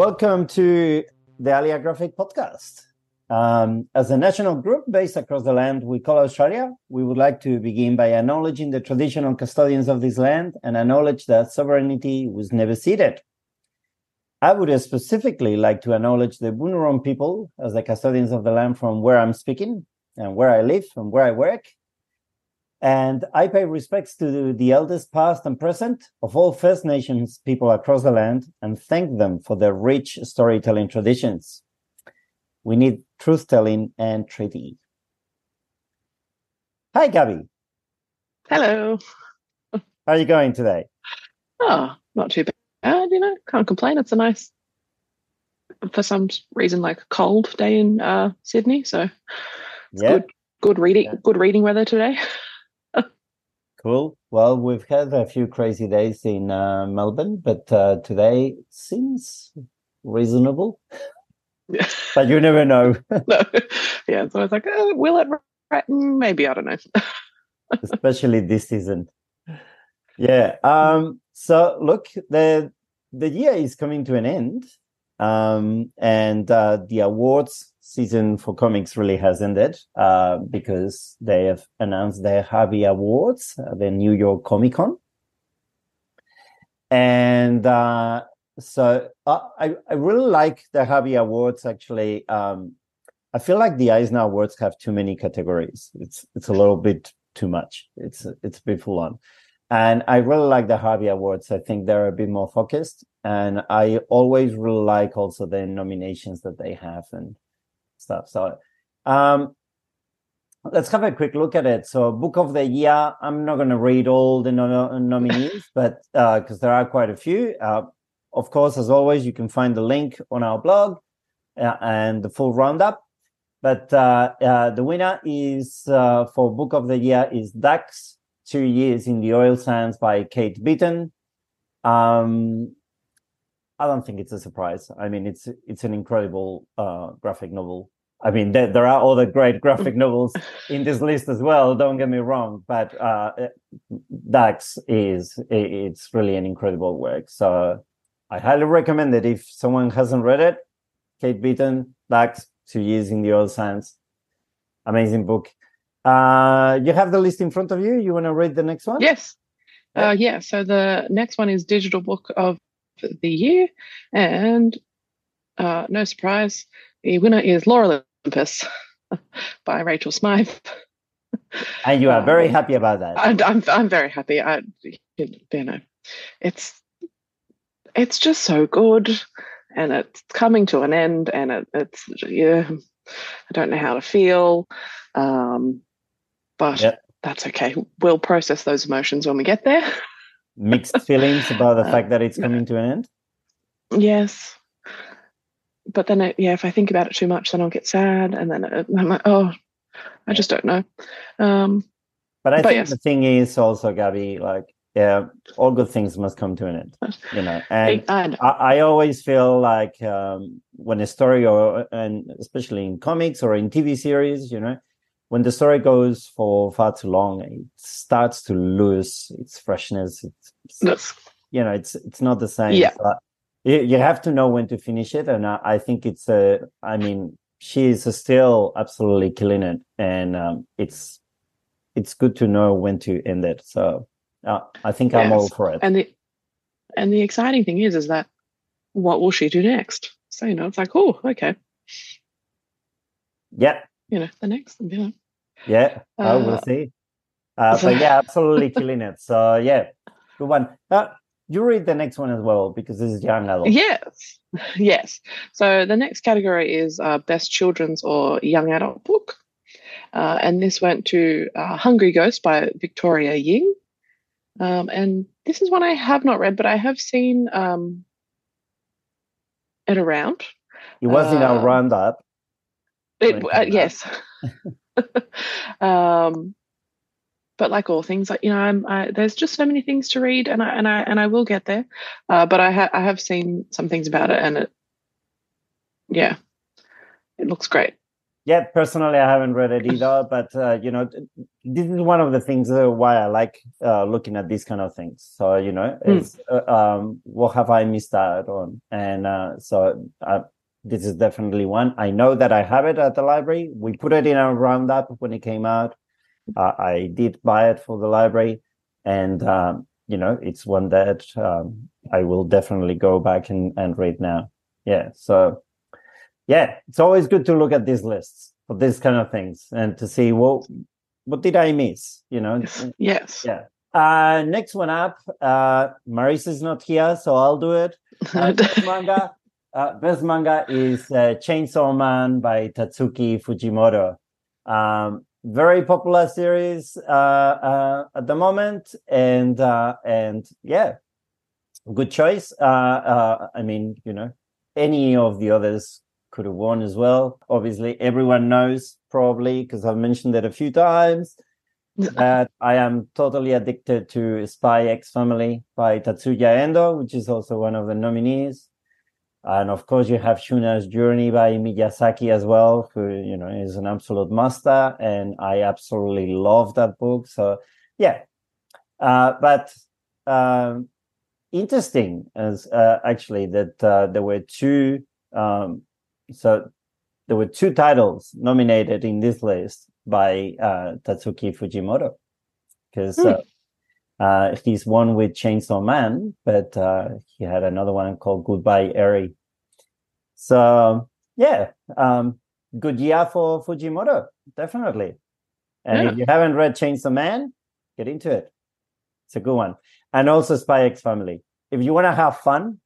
Welcome to the Alia Graphic Podcast. Um, as a national group based across the land we call Australia, we would like to begin by acknowledging the traditional custodians of this land and acknowledge that sovereignty was never ceded. I would specifically like to acknowledge the Bunurong people as the custodians of the land from where I'm speaking and where I live and where I work. And I pay respects to the elders past and present of all First Nations people across the land and thank them for their rich storytelling traditions. We need truth telling and treaty. Hi, Gabby. Hello. How are you going today? Oh, not too bad, you know, can't complain. It's a nice, for some reason, like cold day in uh, Sydney. So it's Yeah. good, good reading, good reading weather today. Cool. Well, we've had a few crazy days in uh, Melbourne, but uh, today seems reasonable. Yeah. But you never know, no. Yeah, so I was like, oh, will it? Maybe, I don't know. especially this season. Yeah. Um, so look, the the year is coming to an end, um, and uh, the awards season for comics really has ended uh, because they have announced their Harvey Awards, uh, the New York Comic Con, and uh, so uh, I I really like the Harvey Awards. Actually, um, I feel like the Eisner Awards have too many categories. It's it's a little bit too much. It's it's a bit full on. And I really like the Harvey Awards. I think they're a bit more focused. And I always really like also the nominations that they have and stuff. So um let's have a quick look at it. So book of the year, I'm not gonna read all the no- nominees, but uh because there are quite a few. Uh of course, as always, you can find the link on our blog uh, and the full roundup. But uh, uh, the winner is uh, for book of the year is Ducks, Two Years in the Oil Sands by Kate Beaton. Um, I don't think it's a surprise. I mean, it's it's an incredible uh, graphic novel. I mean, there, there are other great graphic novels in this list as well. Don't get me wrong, but uh, Ducks is it's really an incredible work. So I highly recommend it if someone hasn't read it. Kate Beaton, Ducks, Two Years in the Oil Sands. Amazing book. Uh, you have the list in front of you. You want to read the next one? yes. Yeah. Uh, yeah. So the next one is Digital Book of the Year. And uh, no surprise, the winner is Lore Olympus by Rachel Smythe. And you are very Um, happy about that. I'm, I'm I'm very happy. I you know, it's it's just so good, and it's coming to an end, and it, it's yeah, I don't know how to feel, um, but Yep. that's okay. We'll process those emotions when we get there. Mixed feelings about the Uh, fact that it's coming to an end. yes, but then yeah, if I think about it too much, then I'll get sad, and then it, I'm like, oh, I just don't know. Um, But I but think yes. the thing is also, Gabby, like, yeah, all good things must come to an end, you know. And I, know. I, I always feel like um, when a story, or and especially in comics or in TV series, you know, when the story goes for far too long, it starts to lose its freshness. It's, it's you know, it's it's not the same. Yeah. So, you, you have to know when to finish it, and I, I think it's a. I mean, she is still absolutely killing it, and um, it's it's good to know when to end it. So uh, I think I'm all for it. and the and the exciting thing is is that what will she do next so you know it's like oh okay yeah, you know the next you know yeah. oh, we'll Uh, see. Uh, so- but yeah, absolutely killing it. So yeah, good one. Uh, you read the next one as well because this is young adult. yes yes so the next category is uh, best children's or young adult book uh, and this went to uh, hungry ghost by victoria ying um, and this is one i have not read but i have seen um, it around It was in our roundup. It, uh, yes. um, but like all things, like you know, I'm, I, there's just so many things to read, and I and I and I will get there. Uh, but I ha- I have seen some things about it, and it, yeah, it looks great. Yeah, personally, I haven't read it either, but uh, you know, this is one of the things uh, why I like uh, looking at these kind of things. So you know, mm. um, what have I missed out on? And uh, so uh, this is definitely one. I know that I have it at the library. We put it in our roundup when it came out. Uh, I did buy it for the library, and um, you know, it's one that um, I will definitely go back and, and read now. Yeah. So yeah, it's always good to look at these lists for these kind of things and to see what what did I miss? You know. Yes. Yeah. Uh, next one up, uh, is not here, so I'll do it. Uh, manga uh, best manga is uh, Chainsaw Man by Tatsuki Fujimoto. Um, very popular series uh, uh, at the moment, and uh, and yeah, good choice. Uh, uh, I mean, you know, any of the others could have won as well. Obviously, everyone knows probably because I've mentioned it a few times that I am totally addicted to Spy X Family by Tatsuya Endo, which is also one of the nominees. And of course, you have Shuna's Journey by Miyazaki as well, who, you know, is an absolute master. And I absolutely love that book. So, yeah. Uh, but um, interesting as uh, actually that uh, there were two, um, so there were two titles nominated in this list by uh, Tatsuki Fujimoto. Because mm. Uh, he's one with Chainsaw Man, but uh, he had another one called Goodbye Eri. So yeah, um, good year for Fujimoto, definitely. And yeah. if you haven't read Chainsaw Man, get into it. It's a good one. And also Spy X Family. If you want to have fun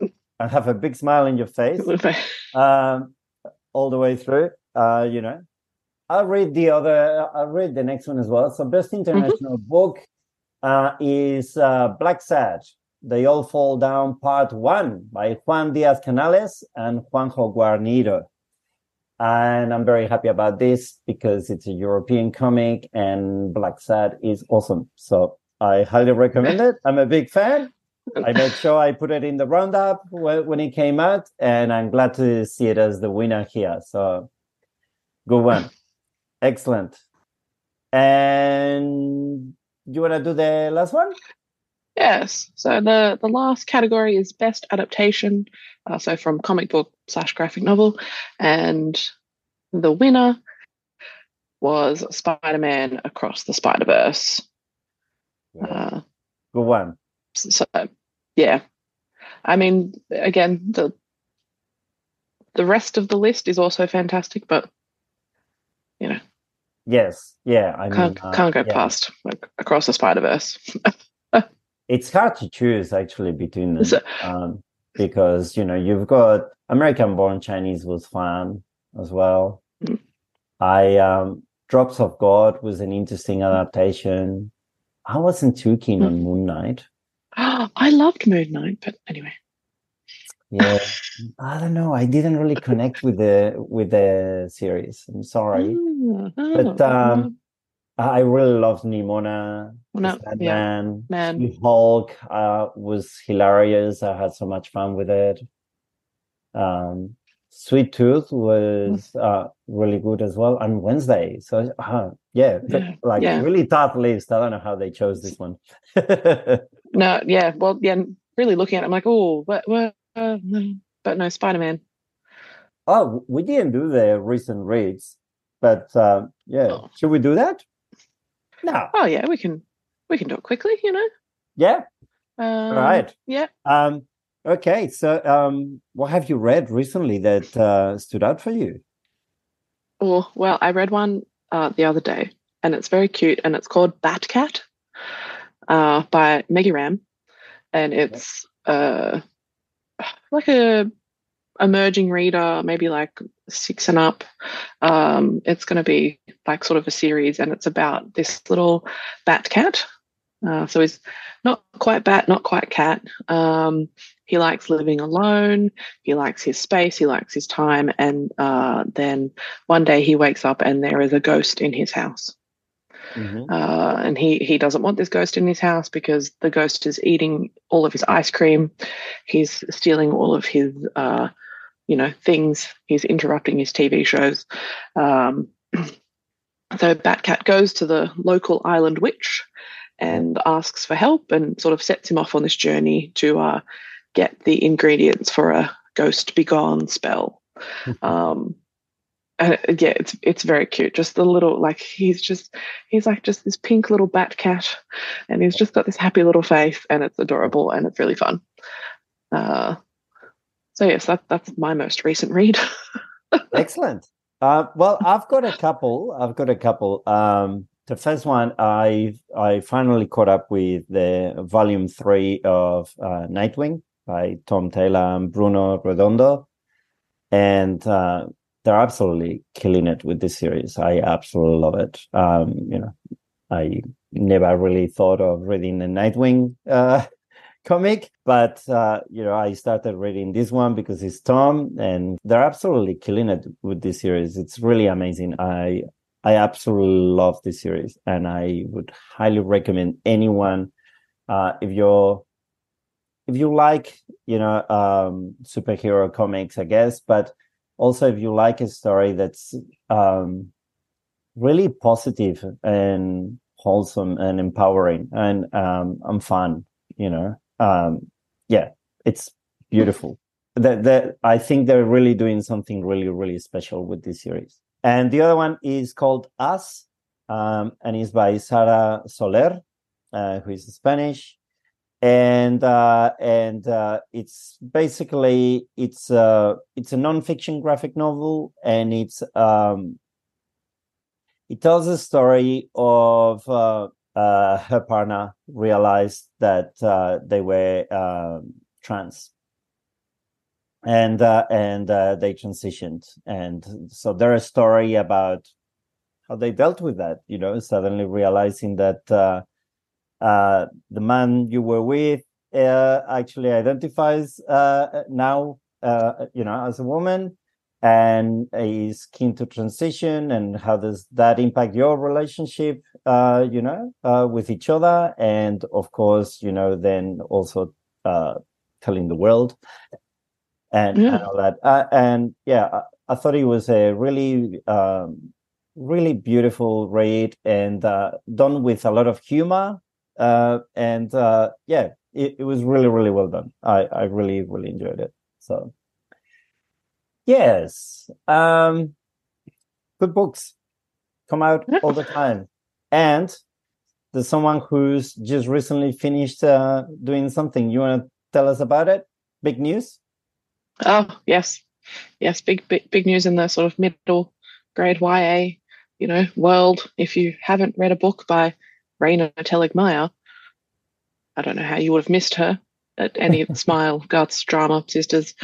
and have a big smile in your face um, all the way through, uh, you know, I'll read the other. I'll read the next one as well. So, best mm-hmm. international mm-hmm. book uh, is uh, Blacksad, They All Fall Down Part 1 by Juan Diaz Canales and Juanjo Guarnido. And I'm very happy about this because it's a European comic and Blacksad is awesome. So I highly recommend it. I'm a big fan. I made sure I put it in the roundup when it came out, and I'm glad to see it as the winner here. So good one. Excellent. And you want to do the last one? Yes. So the the last category is best adaptation. Uh, so from comic book slash graphic novel, and the winner was Spider Man Across the Spider Verse. Yeah. Uh, Good one. So yeah, I mean, again the the rest of the list is also fantastic, but you know Yes, yeah. I can't mean, uh, can't go yeah. past like across the Spider Verse. it's hard to choose actually between them so, um, because you know you've got American Born Chinese was fun as well. Mm-hmm. I um, Drops of God was an interesting adaptation. I wasn't too keen mm-hmm. on Moon Knight. I loved Moon Knight, but anyway yeah i don't know i didn't really connect with the with the series i'm sorry mm-hmm. but um i really loved nimona no, yeah. man hulk uh, was hilarious i had so much fun with it um sweet tooth was mm. uh really good as well and wednesday so uh, yeah, yeah, like yeah. really tough list i don't know how they chose this one no yeah well yeah really looking at it i'm like oh what what uh, but no, Spider Man. Oh, we didn't do the recent reads, but uh, yeah, oh. should we do that? No. Oh yeah, we can. We can do it quickly. You know. Yeah. Um, All right. Yeah. Um. Okay. So, um, what have you read recently that uh, stood out for you? Oh well, I read one uh, the other day, and it's very cute, and it's called Batcat, uh, by Meggie Ramm, and it's uh like a emerging reader, maybe like six and up. Um, it's going to be like sort of a series, and it's about this little bat cat. Uh, so he's not quite bat, not quite cat. Um, he likes living alone. He likes his space. He likes his time. And uh, then one day he wakes up and there is a ghost in his house. Mm-hmm. Uh, and he he doesn't want this ghost in his house because the ghost is eating all of his ice cream. He's stealing all of his uh, you know things. He's interrupting his TV shows. Um, so Batcat goes to the local island witch and asks for help, and sort of sets him off on this journey to uh, get the ingredients for a ghost begone spell. um, and yeah, it's it's very cute. Just the little like he's just he's like just this pink little bat cat, and he's just got this happy little face, and it's adorable and it's really fun. Uh, so yes, that that's my most recent read. Excellent. Uh, well, I've got a couple. I've got a couple. Um, the first one, I I finally caught up with the volume three of uh, Nightwing by Tom Taylor and Bruno Redondo, and uh, they're absolutely killing it with this series. I absolutely love it. Um, you know, I never really thought of reading a Nightwing uh, comic, but uh, you know, I started reading this one because it's Tom, and they're absolutely killing it with this series. It's really amazing. I I absolutely love this series, and I would highly recommend anyone uh, if you're if you like, you know, um, superhero comics, I guess, but also if you like a story that's um, really positive and wholesome and empowering and um, fun, you know, um, yeah, it's beautiful. That that I think they're really doing something really really special with this series. And the other one is called Us, um, and is by Sara Soler, uh, who is Spanish and uh, and uh, it's basically it's a it's a non-fiction graphic novel, and it's um, it tells a story of uh, uh her partner realized that uh, they were um, trans, and uh, and they transitioned, and so there's a story about how they dealt with that. You know, suddenly realizing that uh, the man you were with uh, actually identifies uh, now, uh, you know, as a woman and is keen to transition and how does that impact your relationship uh, you know uh, with each other and of course you know then also uh, telling the world and, yeah. and all that uh, and yeah I, I, thought it was a really um, really beautiful read and uh, done with a lot of humor uh, and uh, yeah, it, it, was really really well done. I I really really enjoyed it. So yes, um, good books come out all the time, and there's someone who's just recently finished uh, doing something. You want to tell us about it? Big news? Oh yes, yes, big big big news in the sort of middle grade YA you know world. If you haven't read a book by Raina Telgemeier. I don't know how you would have missed her at any Smile, Guts, Drama, Sisters,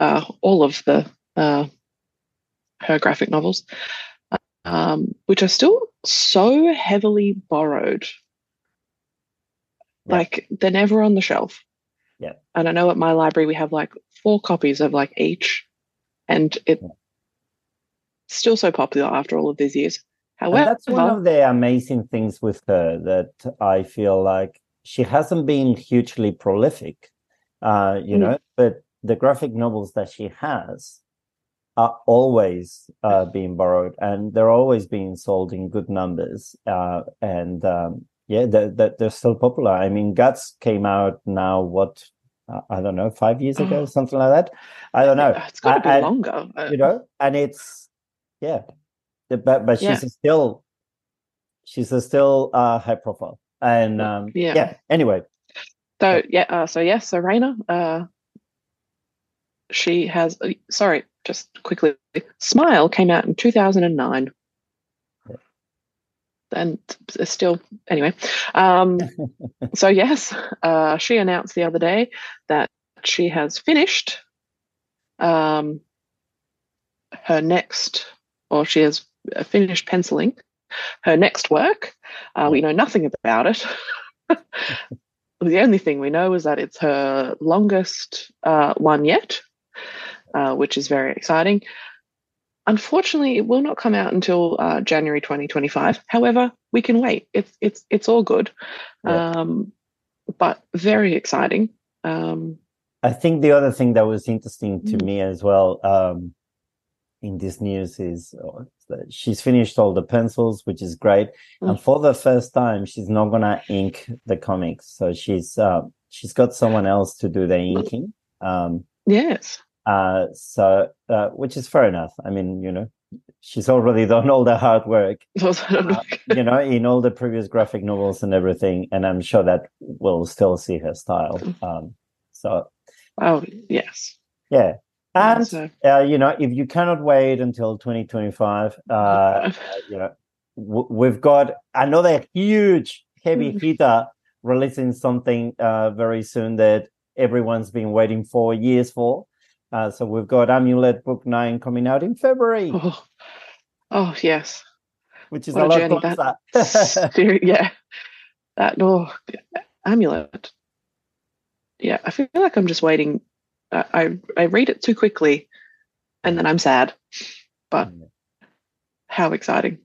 uh, all of the uh, her graphic novels, um, which are still so heavily borrowed. Yeah. Like they're never on the shelf. Yeah. And I know at my library we have like four copies of like each, and it's yeah. still so popular after all of these years. However, and that's one of the amazing things with her that I feel like she hasn't been hugely prolific, uh, you mm. know, but the graphic novels that she has are always uh, being borrowed and they're always being sold in good numbers. Uh, and um, yeah, they're, they're, still popular. I mean, Guts came out now, what, I don't know, five years ago, oh. something like that. I don't know. It's got to be and, longer. You know, and it's, yeah, but but she's yeah. still she's still uh, high profile and um, yeah. yeah anyway so yeah uh, so yes so Raina uh, she has uh, sorry just quickly smile came out in 2009 yeah. and still anyway um, so yes uh, she announced the other day that she has finished um, her next or she has finished penciling her next work. Uh, we know nothing about it. the only thing we know is that it's her longest uh, one yet, uh, which is very exciting. Unfortunately, it will not come out until uh, January 2025. However, we can wait. It's it's it's all good, yeah. um, but very exciting. Um, I think the other thing that was interesting to Mm. me as well um, in this news is that she's finished all the pencils, which is great. Mm. And for the first time, she's not gonna ink the comics, so she's uh, she's got someone else to do the inking. Um, Yes. uh, so uh, which is fair enough. I mean, you know, she's already done all the hard work Uh, you know, in all the previous graphic novels and everything, and I'm sure that we'll still see her style. Um, so oh, yes. yeah, and So- uh, you know, if you cannot wait until 2025, uh, you know, w- we've got another huge heavy Mm. hitter releasing something uh, very soon that everyone's been waiting for years for. Uh, so we've got Amulet Book Nine coming out in February, oh, oh yes. which is what a lot journey closer. Ser- yeah. That oh, amulet. Yeah, I feel like I'm just waiting. I, I read it too quickly, and then I'm sad. But Mm. how exciting!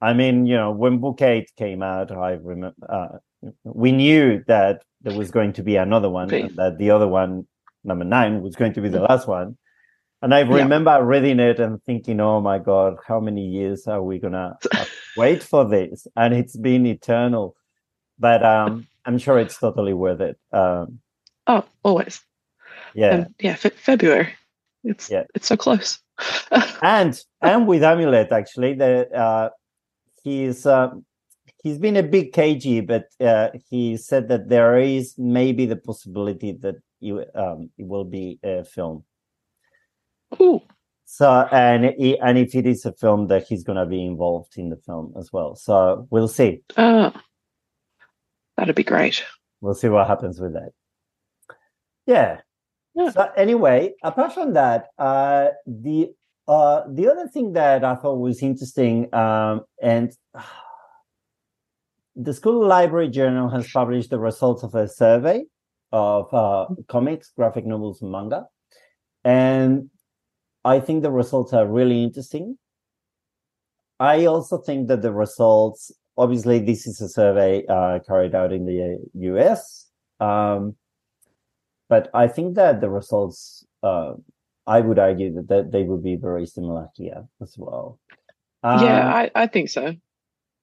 I mean, you know, when Book Eight came out, I remember uh, we knew that there was going to be another one, Okay. and that the other one, number nine, was going to be the last one. And I Yeah. remember reading it and thinking, "Oh my God, how many years are we gonna have to wait for this?" And it's been eternal, but um, I'm sure it's totally worth it. Um, Oh, always. Yeah, And yeah, fe- February. It's Yeah. it's so close. and and with Amulet, actually, the uh, he's um, he's been a bit cagey, but uh, he said that there is maybe the possibility that you um, it will be a film. Ooh, So and he, and if it is a film, that he's gonna be involved in the film as well. So we'll see. oh, that'd be great. We'll see what happens with that. Yeah. So anyway, apart from that, uh, the uh, the other thing that I thought was interesting, um, and the school library journal has published the results of a survey of uh, comics, graphic novels, and manga, and I think the results are really interesting. I also think that the results, obviously, this is a survey uh, carried out in the US. Um, but I think that the results, uh, I would argue that, that they would be very similar here as well. yeah, Um, I, I think so.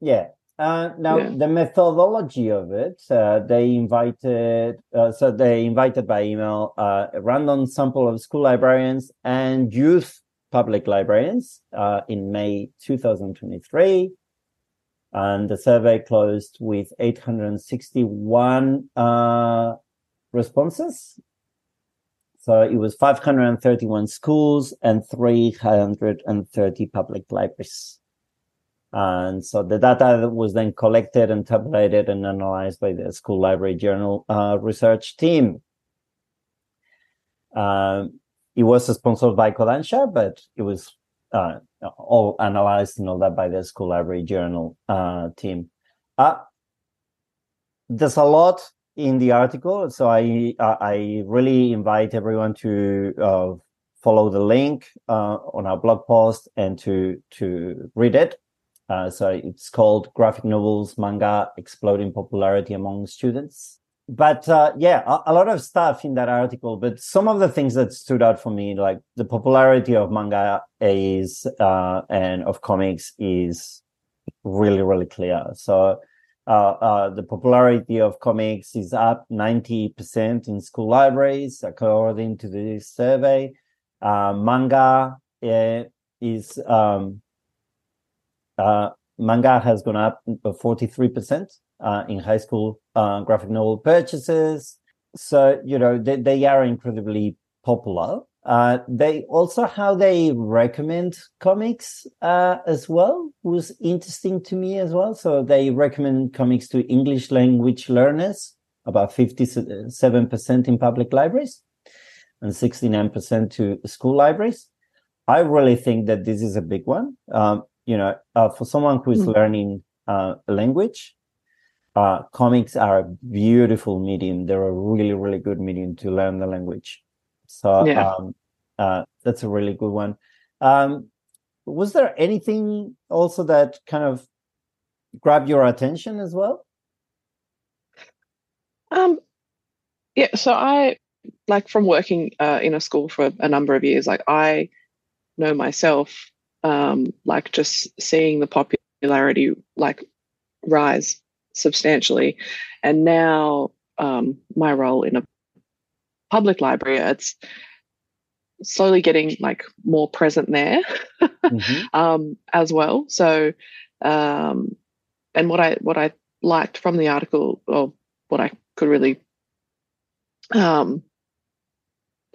yeah. Uh, now Yeah. the methodology of it, uh, they invited, uh, so they invited by email uh, a random sample of school librarians and youth public librarians uh, in May 2023, and the survey closed with 861 uh, responses. So it was 531 schools and 330 public libraries. And so the data was then collected and tabulated and analyzed by the School Library Journal uh, research team. Um, it was sponsored by Kodansha, but it was uh, all analyzed and all that by the School Library Journal uh, team. Uh, there's a lot in the article, so I I I really invite everyone to uh, follow the link uh, on our blog post and to to read it. Uh, so it's called Graphic Novels Manga Exploding Popularity Among Students. But uh, yeah, a, a lot of stuff in that article. But some of the things that stood out for me, like the popularity of manga is uh, and of comics, is really really clear. So uh, uh, the popularity of comics is up 90% in school libraries, according to this survey. Uh, manga uh, is um, uh, manga has gone up 43% uh, in high school uh, graphic novel purchases. So, you know, they, they are incredibly popular. Uh, they also how they recommend comics uh, as well was interesting to me as well. So they recommend comics to English language learners, about 57% in public libraries and 69% to school libraries. I really think that this is a big one. Um, you know, uh, for someone who is Mm. learning uh, a language, uh, comics are a beautiful medium. They're a really, really good medium to learn the language. So Yeah. um, uh, that's a really good one. Um, was there anything also that kind of grabbed your attention as well? Um, yeah. So I like from working uh, in a school for a number of years, like I know myself, um, like just seeing the popularity like rise substantially, and now um, my role in a public library, it's slowly getting like more present there mm-hmm. um, as well. So, um, and what I what I liked from the article, or what I could really um,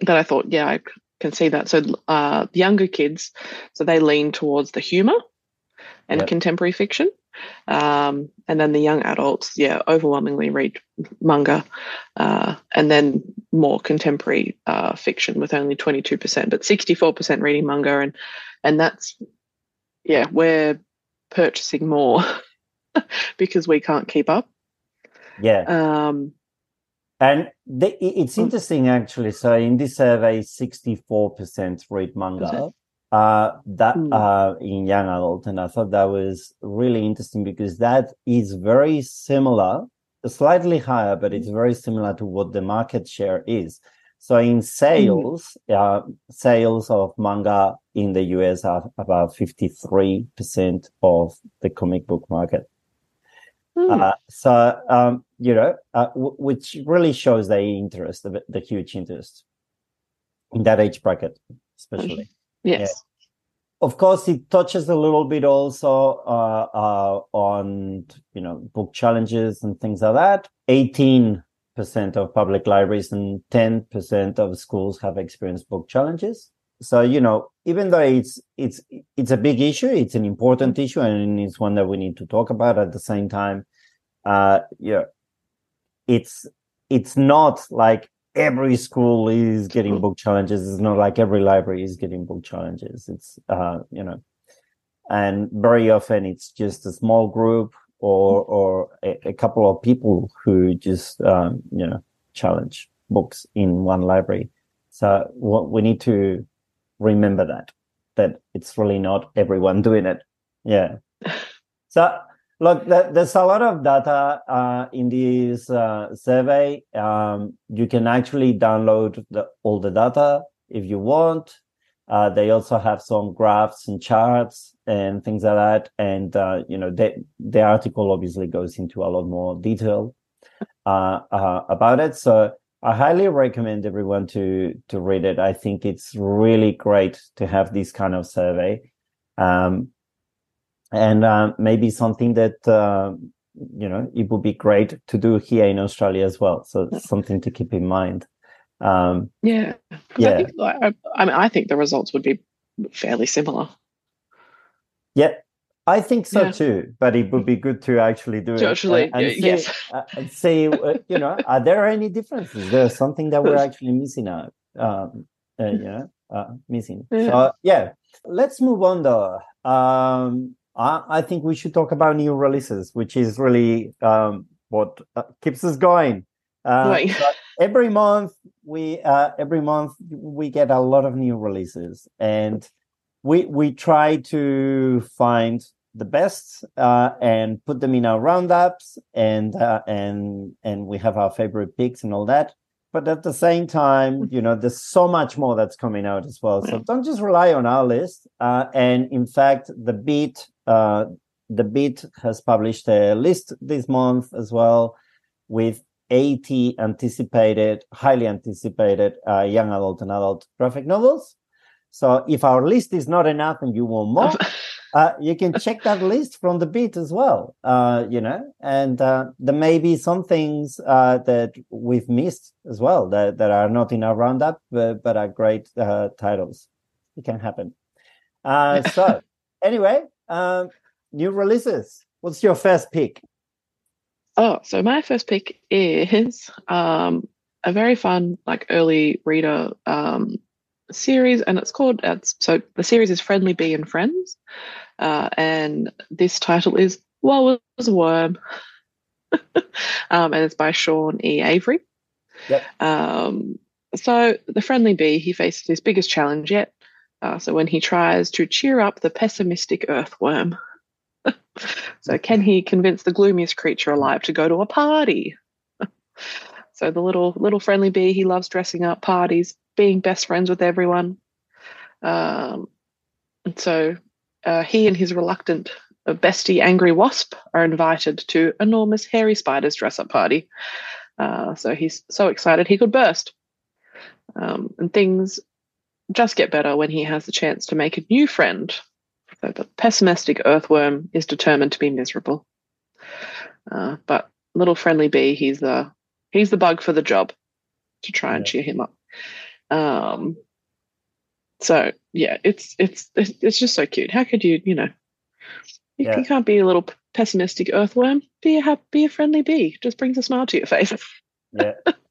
that I thought, yeah, I can see that. So, uh, younger kids, so they lean towards the humor and yep. contemporary fiction. Um, and then the young adults, yeah, overwhelmingly read manga, uh, and then more contemporary uh, fiction with only 22%, but 64% reading manga. And, and that's, yeah, we're purchasing more because we can't keep up. Yeah. Um, and the, it's mm. interesting actually. So in this survey, 64% read manga uh, that mm. uh, in young adult, and I thought that was really interesting because that is very similar, slightly higher, but it's very similar to what the market share is. So in sales, mm. uh, sales of manga in the US are about 53% of the comic book market. Mm. Uh, so, um, you know, uh, w- which really shows the interest, the, the huge interest in that age bracket, especially. Yes. Yeah. Of course, it touches a little bit also uh, uh, on you know book challenges and things like that. Eighteen percent of public libraries and ten percent of schools have experienced book challenges. So you know, even though it's it's it's a big issue, it's an important issue, and it's one that we need to talk about. At the same time, uh, yeah, it's it's not like every school is getting book challenges. It's not like every library is getting book challenges. It's uh, you know, and very often it's just a small group or or a, a couple of people who just um, you know challenge books in one library. So what we need to remember that that it's really not everyone doing it. Yeah. So Look, there's a lot of data uh, in this uh, survey. Um, you can actually download the, all the data if you want. Uh, they also have some graphs and charts and things like that. And uh, you know, they, the article obviously goes into a lot more detail uh, uh, about it. So I highly recommend everyone to to read it. I think it's really great to have this kind of survey. Um, and uh, maybe something that uh, you know it would be great to do here in Australia as well. So something to keep in mind. Um, yeah, yeah. I, think, I, I, mean, I think the results would be fairly similar. Yeah, I think so yeah. too. But it would be good to actually do to it actually, and, and see, yes. uh, and see uh, you know, are there any differences? There's something that we're actually missing out. Um, uh, you know, uh, missing. Yeah. So yeah, let's move on though. Um, I, I think we should talk about new releases, which is really um, what uh, keeps us going. Uh, right. every month we uh, every month we get a lot of new releases, and we we try to find the best uh, and put them in our roundups, and uh, and and we have our favorite picks and all that but at the same time, you know, there's so much more that's coming out as well. So don't just rely on our list. Uh, and in fact, the Beat, uh, the Beat has published a list this month as well with 80 anticipated, highly anticipated uh, young adult and adult graphic novels. So if our list is not enough and you want more, uh, you can check that list from the beat as well. Uh, you know, and uh, there may be some things uh, that we've missed as well that, that are not in our roundup, but, but are great uh, titles. It can happen. Uh, so, anyway, um, new releases. What's your first pick? Oh, so my first pick is um, a very fun, like early reader um, series, and it's called. It's, so the series is Friendly Bee and Friends, uh, and this title is "Well was a Worm," um, and it's by Sean E. Avery. Yep. Um, so the Friendly Bee he faces his biggest challenge yet. Uh, so when he tries to cheer up the pessimistic earthworm. so can he convince the gloomiest creature alive to go to a party? So the little little friendly bee, he loves dressing up, parties, being best friends with everyone. Um, and so uh, he and his reluctant uh, bestie, Angry Wasp, are invited to enormous hairy spider's dress up party. Uh, so he's so excited he could burst. Um, and things just get better when he has the chance to make a new friend. So the pessimistic earthworm is determined to be miserable. Uh, but little friendly bee, he's the he's the bug for the job to try and cheer him up. Um, so yeah, it's it's it's just so cute. How could you, you know, you, yeah. you can't be a little pessimistic earthworm. Be a happy, be a friendly bee. Just brings a smile to your face. yeah.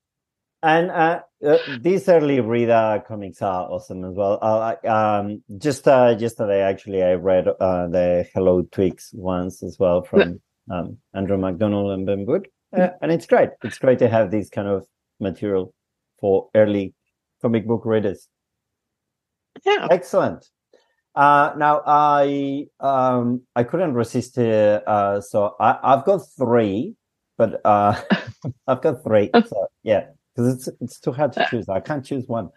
And uh, uh, these early reader comics are awesome as well. Uh, um, just uh, yesterday, actually, I read uh, the Hello Twix ones as well from um, Andrew McDonald and Ben Wood, uh, and it's great. It's great to have this kind of material for early comic book readers. Yeah, excellent. Uh, now I um, I couldn't resist it, uh, so I, I've got three, but uh, I've got three. So yeah, because it's it's too hard to choose. I can't choose one.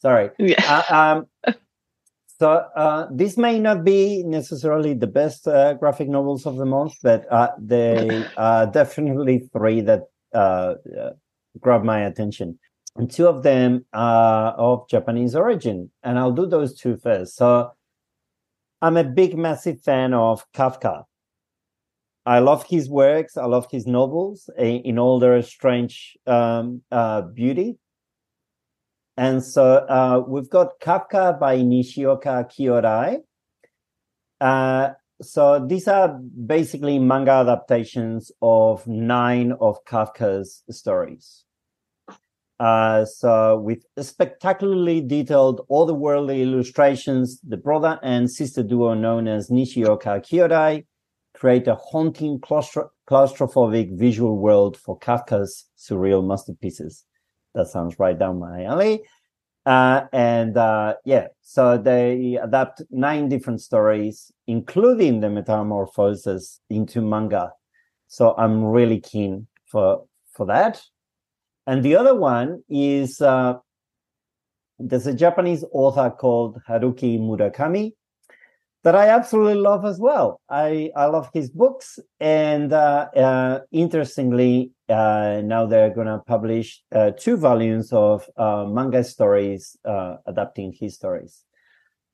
Sorry. Yeah. Uh, um, so uh, this may not be necessarily the best uh, graphic novels of the month, but uh, they are definitely three that uh, uh, grab my attention. And two of them are of Japanese origin, and I'll do those two first. So I'm a big, massive fan of Kafka. I love his works. I love his novels in all their strange um, uh, beauty. And so uh, we've got Kafka by Nishioka Kyodai. Uh, so these are basically manga adaptations of nine of Kafka's stories. Uh, so with spectacularly detailed otherworldly illustrations, the brother and sister duo known as Nishioka Kyodai create a haunting claustro- claustrophobic visual world for Kafka's surreal masterpieces. That sounds right down my alley. Uh, and uh, yeah, so they adapt nine different stories, including the metamorphosis into manga. So I'm really keen for for that. And the other one is uh, there's a Japanese author called Haruki Murakami that I absolutely love as well. I, I love his books. And uh, uh, interestingly, uh, now they're going to publish uh, two volumes of uh, manga stories uh, adapting his stories.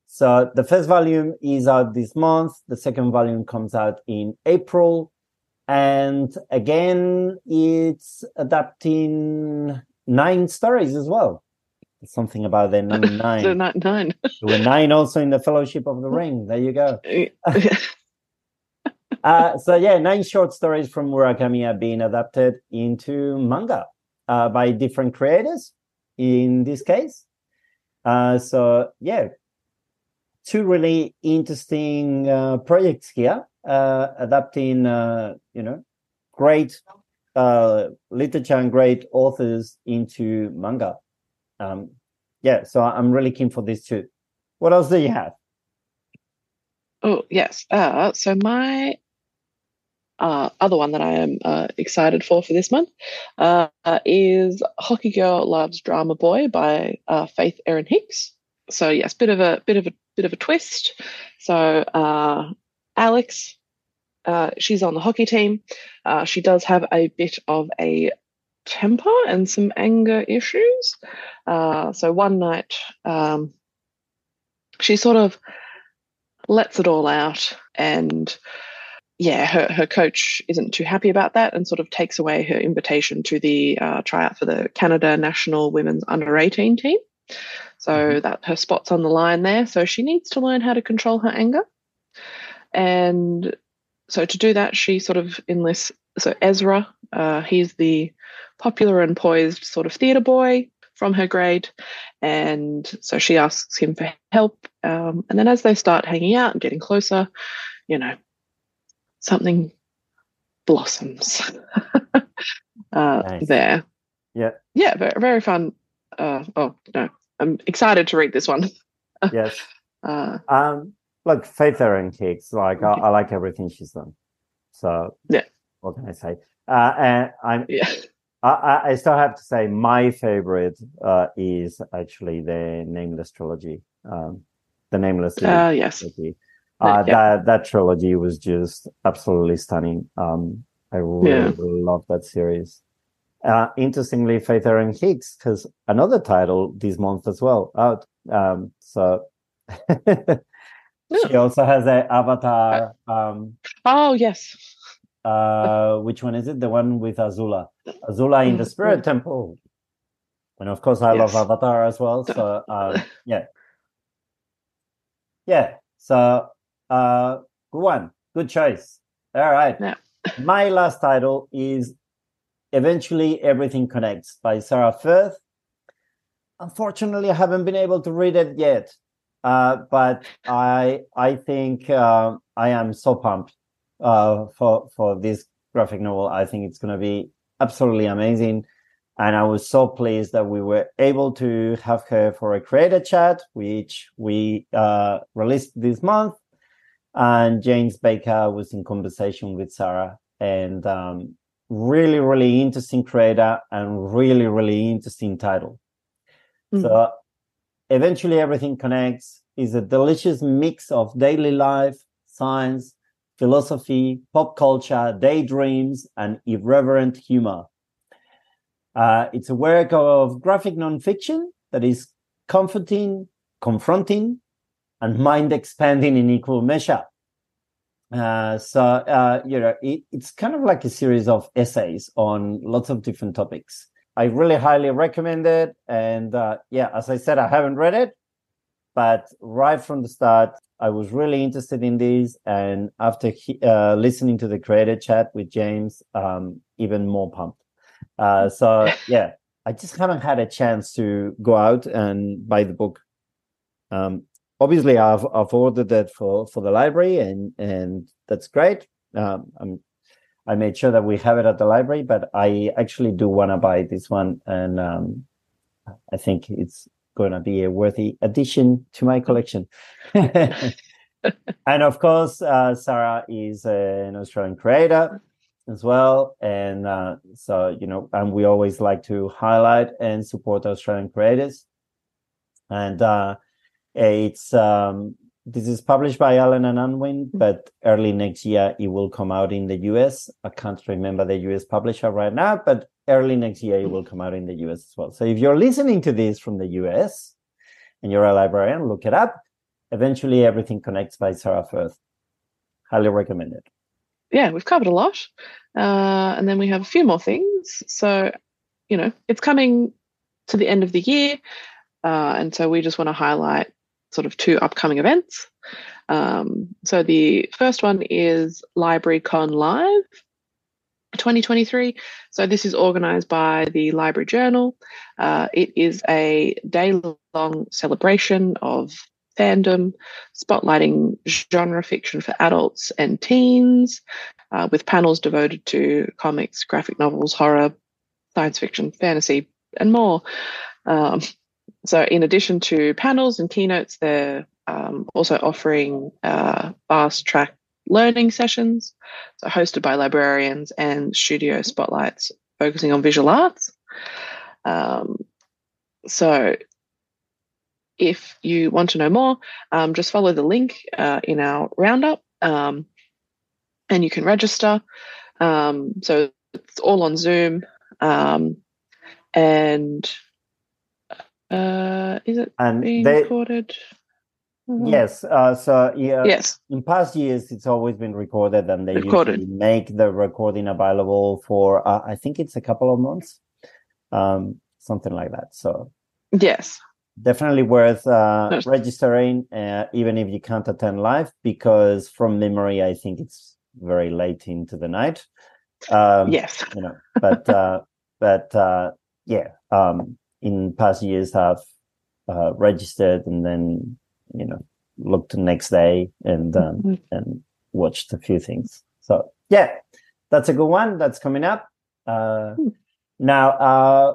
So the first volume is out this month. The second volume comes out in April. And again, it's adapting nine stories as well something about the nine. the nine. nine. there were nine also in the Fellowship of the Ring. There you go. uh, so yeah, nine short stories from Murakami are being adapted into manga uh, by different creators. In this case, uh, so yeah, two really interesting uh, projects here, uh, adapting uh, you know great literature and great authors into manga um, yeah, so I'm really keen for this too. What else do you have? Oh yes. Uh, so my uh, other one that I am uh, excited for for this month uh, is Hockey Girl Loves Drama Boy by uh, Faith Erin Hicks. So yes, bit of a bit of a bit of a twist. So uh, Alex, uh, she's on the hockey team. she does have a bit of a temper and some anger issues. Uh, so one night, um, she sort of lets it all out, and yeah, her, her coach isn't too happy about that and sort of takes away her invitation to the uh, tryout for the Canada national women's under 18 team. So mm-hmm. that her spot's on the line there. So she needs to learn how to control her anger. And so to do that, she sort of enlists so Ezra, uh, he's the popular and poised sort of theatre boy from her grade. And so she asks him for help. Um, and then as they start hanging out and getting closer, you know, something blossoms uh, nice. there. Yeah. Yeah, very, very fun. Uh, oh, no, I'm excited to read this one. yes. Uh, um, look, Faith Erin Hicks. like, I, I like everything she's done. So, yeah. What can I say? Uh, and I'm yeah I, I still have to say my favorite uh, is actually the Nameless trilogy. Um, the Nameless. Uh, yes. Trilogy. Uh, yeah. That that trilogy was just absolutely stunning. Um, I really, yeah. really love that series. Uh, interestingly, Faith Erin Hicks has another title this month as well out. Um, so she also has an Avatar. Um, oh yes. Uh, which one is it? The one with Azula. Azula in the mm, Spirit Temple. And of course, I yes. love Avatar as well. So uh, yeah, yeah. So uh, good one, good choice. All right. Yeah. My last title is Eventually Everything Connects by Sarah Firth. Unfortunately, I haven't been able to read it yet, uh, but I I think uh, I am so pumped uh, for for this graphic novel. I think it's going to be absolutely amazing, and I was so pleased that we were able to have her for a creator chat, which we uh, released this month. And James Baker was in conversation with Sarah, and um, really, really interesting creator and really, really interesting title. Mm-hmm. So eventually everything connects is a delicious mix of daily life, science, philosophy, pop culture, daydreams, and irreverent humor. Uh, it's a work of graphic nonfiction that is comforting, confronting, and mind expanding in equal measure. Uh, so uh, you know, it, it's kind of like a series of essays on lots of different topics. I really highly recommend it. And uh, yeah, as I said, I haven't read it, but right from the start, I was really interested in these. And after he, uh, listening to the creator chat with James, um, even more pumped. Uh, so yeah, I just haven't had a chance to go out and buy the book. Um, obviously I've I've ordered it for for the library and and that's great. Um, I'm I made sure that we have it at the library, but I actually do want to buy this one, and um, I think it's going to be a worthy addition to my collection. and of course, uh, Sarah is an Australian creator as well, and uh, so you know, and we always like to highlight and support Australian creators, and. Uh, it's um, this is published by Allen and Unwin, mm-hmm. but early next year it will come out in the US. I can't remember the US publisher right now, but early next year it will come out in the US as well. So if you're listening to this from the US and you're a librarian, look it up. Eventually Everything Connects by Sarah Firth. Highly recommend it. Yeah, we've covered a lot. Uh, and then we have a few more things. So, you know, it's coming to the end of the year. Uh, and so we just want to highlight sort of two upcoming events. Um, so the first one is LibraryCon Live 2023. So this is organized by the Library Journal. Uh, it is a day long celebration of fandom, spotlighting genre fiction for adults and teens, uh, with panels devoted to comics, graphic novels, horror, science fiction, fantasy, and more. Um, so, in addition to panels and keynotes, they're um, also offering uh, fast track learning sessions, so hosted by librarians and studio spotlights focusing on visual arts. Um, so, if you want to know more, um, just follow the link uh, in our roundup um, and you can register. Um, so, it's all on Zoom. Um, and uh, is it and being they, recorded? Mm-hmm. Yes. Uh, so yeah, yes. In past years, it's always been recorded, and they recorded. usually make the recording available for uh, I think it's a couple of months, um, something like that. So yes, definitely worth uh, registering, uh, even if you can't attend live, because from memory, I think it's very late into the night. Um, yes, you know, but uh, but uh, yeah, um, in past years have uh, registered and then you know looked the next day and um, mm-hmm. and watched a few things. So yeah, that's a good one. That's coming up. Uh, mm. Now, uh,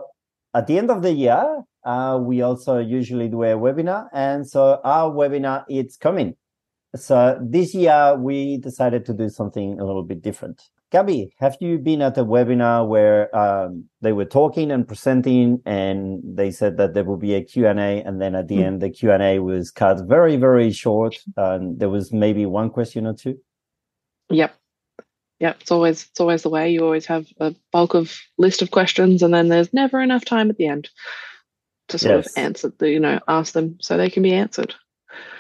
at the end of the year, uh, we also usually do a webinar, and so our webinar it's coming. So this year we decided to do something a little bit different. Gabby, have you been at a webinar where um, they were talking and presenting, and they said that there will be a Q and A, and then at the mm. end the Q and A was cut very very short, and there was maybe one question or two. Yep, yep. It's always it's always the way. You always have a bulk of list of questions, and then there's never enough time at the end to sort yes. of answer the you know ask them so they can be answered.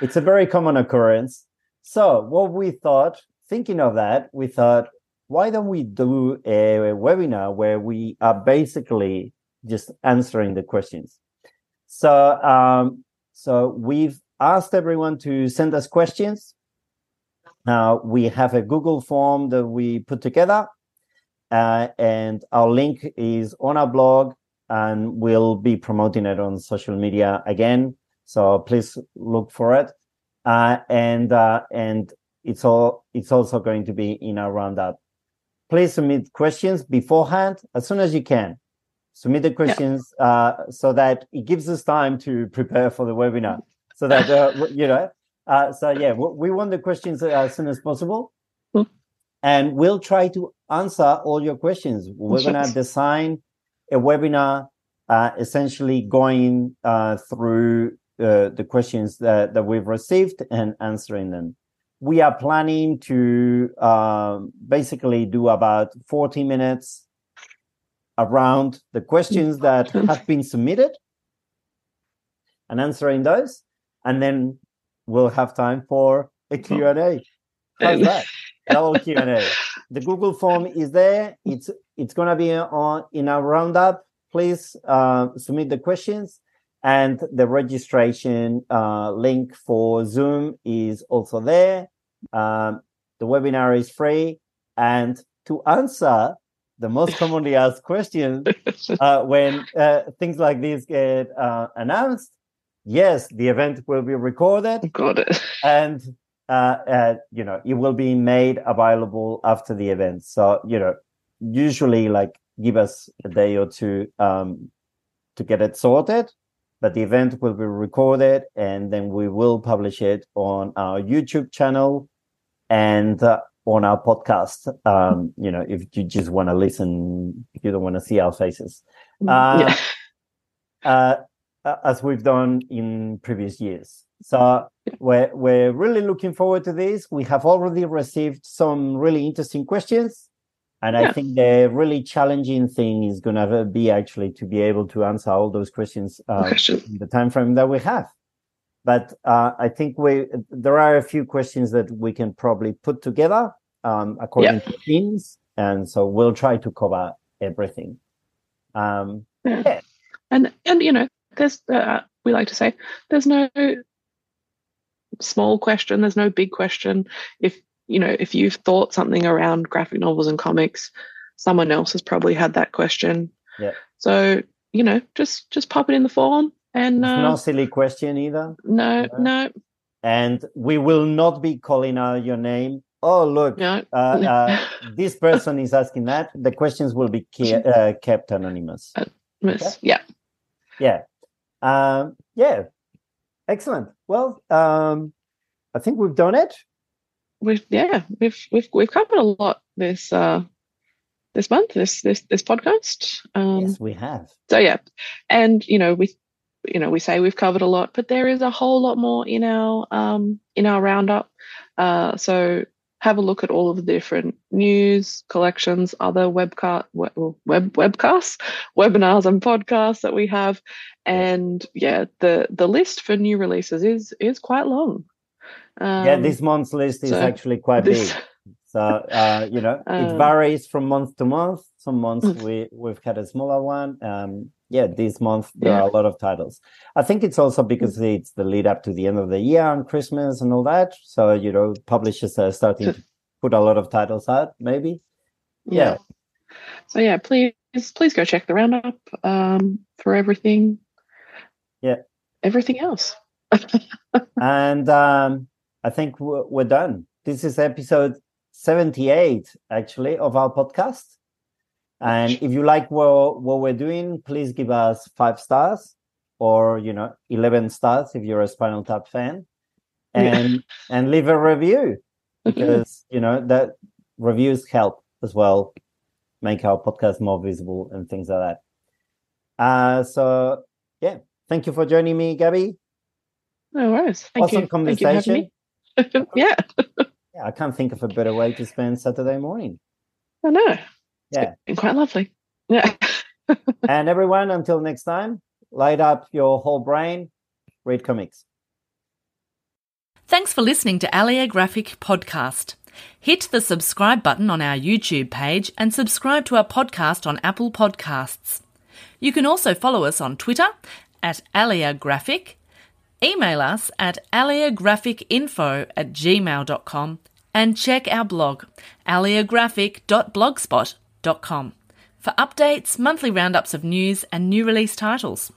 It's a very common occurrence. So what we thought, thinking of that, we thought why don't we do a webinar where we are basically just answering the questions? So, um, so we've asked everyone to send us questions. Uh, we have a Google form that we put together, uh, and our link is on our blog, and we'll be promoting it on social media again. So please look for it, uh, and uh, and it's all it's also going to be in our roundup please submit questions beforehand as soon as you can. Submit the questions yeah. uh, so that it gives us time to prepare for the webinar. So that uh, you know, uh, so yeah, we want the questions as soon as possible, mm. and we'll try to answer all your questions. We're gonna design a webinar, uh, essentially going uh, through uh, the questions that, that we've received and answering them we are planning to um, basically do about 40 minutes around the questions that have been submitted and answering those. And then we'll have time for a q&a how's that? Double q&a the google form is there. It's it's going to be on in our roundup. Please uh, submit the questions. And the registration uh, link for zoom is also there um, the webinar is free. And to answer the most commonly asked questions uh, when uh, things like this get uh, announced, yes, the event will be recorded. Got it. And uh, uh, you know, it will be made available after the event. So, you know, usually like give us a day or two um, to get it sorted but the event will be recorded and then we will publish it on our YouTube channel and uh, on our podcast. Um, you know, if you just want to listen, if you don't want to see our faces, mm, uh, yeah. uh, as we've done in previous years. So we're we're really looking forward to this. We have already received some really interesting questions. And yeah. I think the really challenging thing is going to be actually to be able to answer all those questions uh, in the time frame that we have but uh, I think we there are a few questions that we can probably put together um, according to themes, and so we'll try to cover everything. Um, yeah. yeah. and and you know, there's uh, we like to say there's no small question, there's no big question. If you know, if you've thought something around graphic novels and comics, someone else has probably had that question. Yeah. So you know, just just pop it in the form and uh, no silly question either. No, no. And we will not be calling out your name. Oh, look, no. uh, uh, this person is asking that. The questions will be ke- uh, kept anonymous. Anonymous, okay? yeah. Yeah. Um, yeah. Excellent. Well, um, I think we've done it. We've yeah, we've we've we've covered a lot this uh this month, this this this podcast. Um, yes, we have. So yeah, and you know we you know we say we've covered a lot but there is a whole lot more in our um, in our roundup. Uh, so have a look at all of the different news collections other webcast web, web webcasts webinars and podcasts that we have. And yeah the the list for new releases is is quite long. Um, yeah this month's list is so actually quite this, big. So uh, you know it uh, varies from month to month. Some months mm. we we've had a smaller one. Um, yeah, this month there yeah. are a lot of titles. I think it's also because it's the lead up to the end of the year and Christmas and all that. So, you know, publishers are starting to put a lot of titles out, maybe. Yeah. yeah. So yeah, please please go check the roundup um, for everything. Yeah. Everything else. and um, I think we're, we're done. This is episode 78 actually of our podcast. And if you like what, what we're doing, please give us five stars or, you know, 11 stars if you're a Spinal Tap fan and, and leave a review because, you know, that reviews help as well, make our podcast more visible and things like that. Uh, so yeah, thank you for joining me, Gabby. No worries. Thank awesome you. conversation. Thank you yeah. yeah, I can't think of a better way to spend Saturday morning. I know. Yeah. It's quite lovely. Yeah. and everyone, until next time, light up your whole brain, read comics. Thanks for listening to Alia Graphic Podcast. Hit the subscribe button on our YouTube page and subscribe to our podcast on Apple Podcasts. You can also follow us on Twitter at Alia Graphic, email us at aliagraphicinfo at gmail.com and check our blog, aliagraphic.blogspot.com, for updates, monthly roundups of news, and new release titles.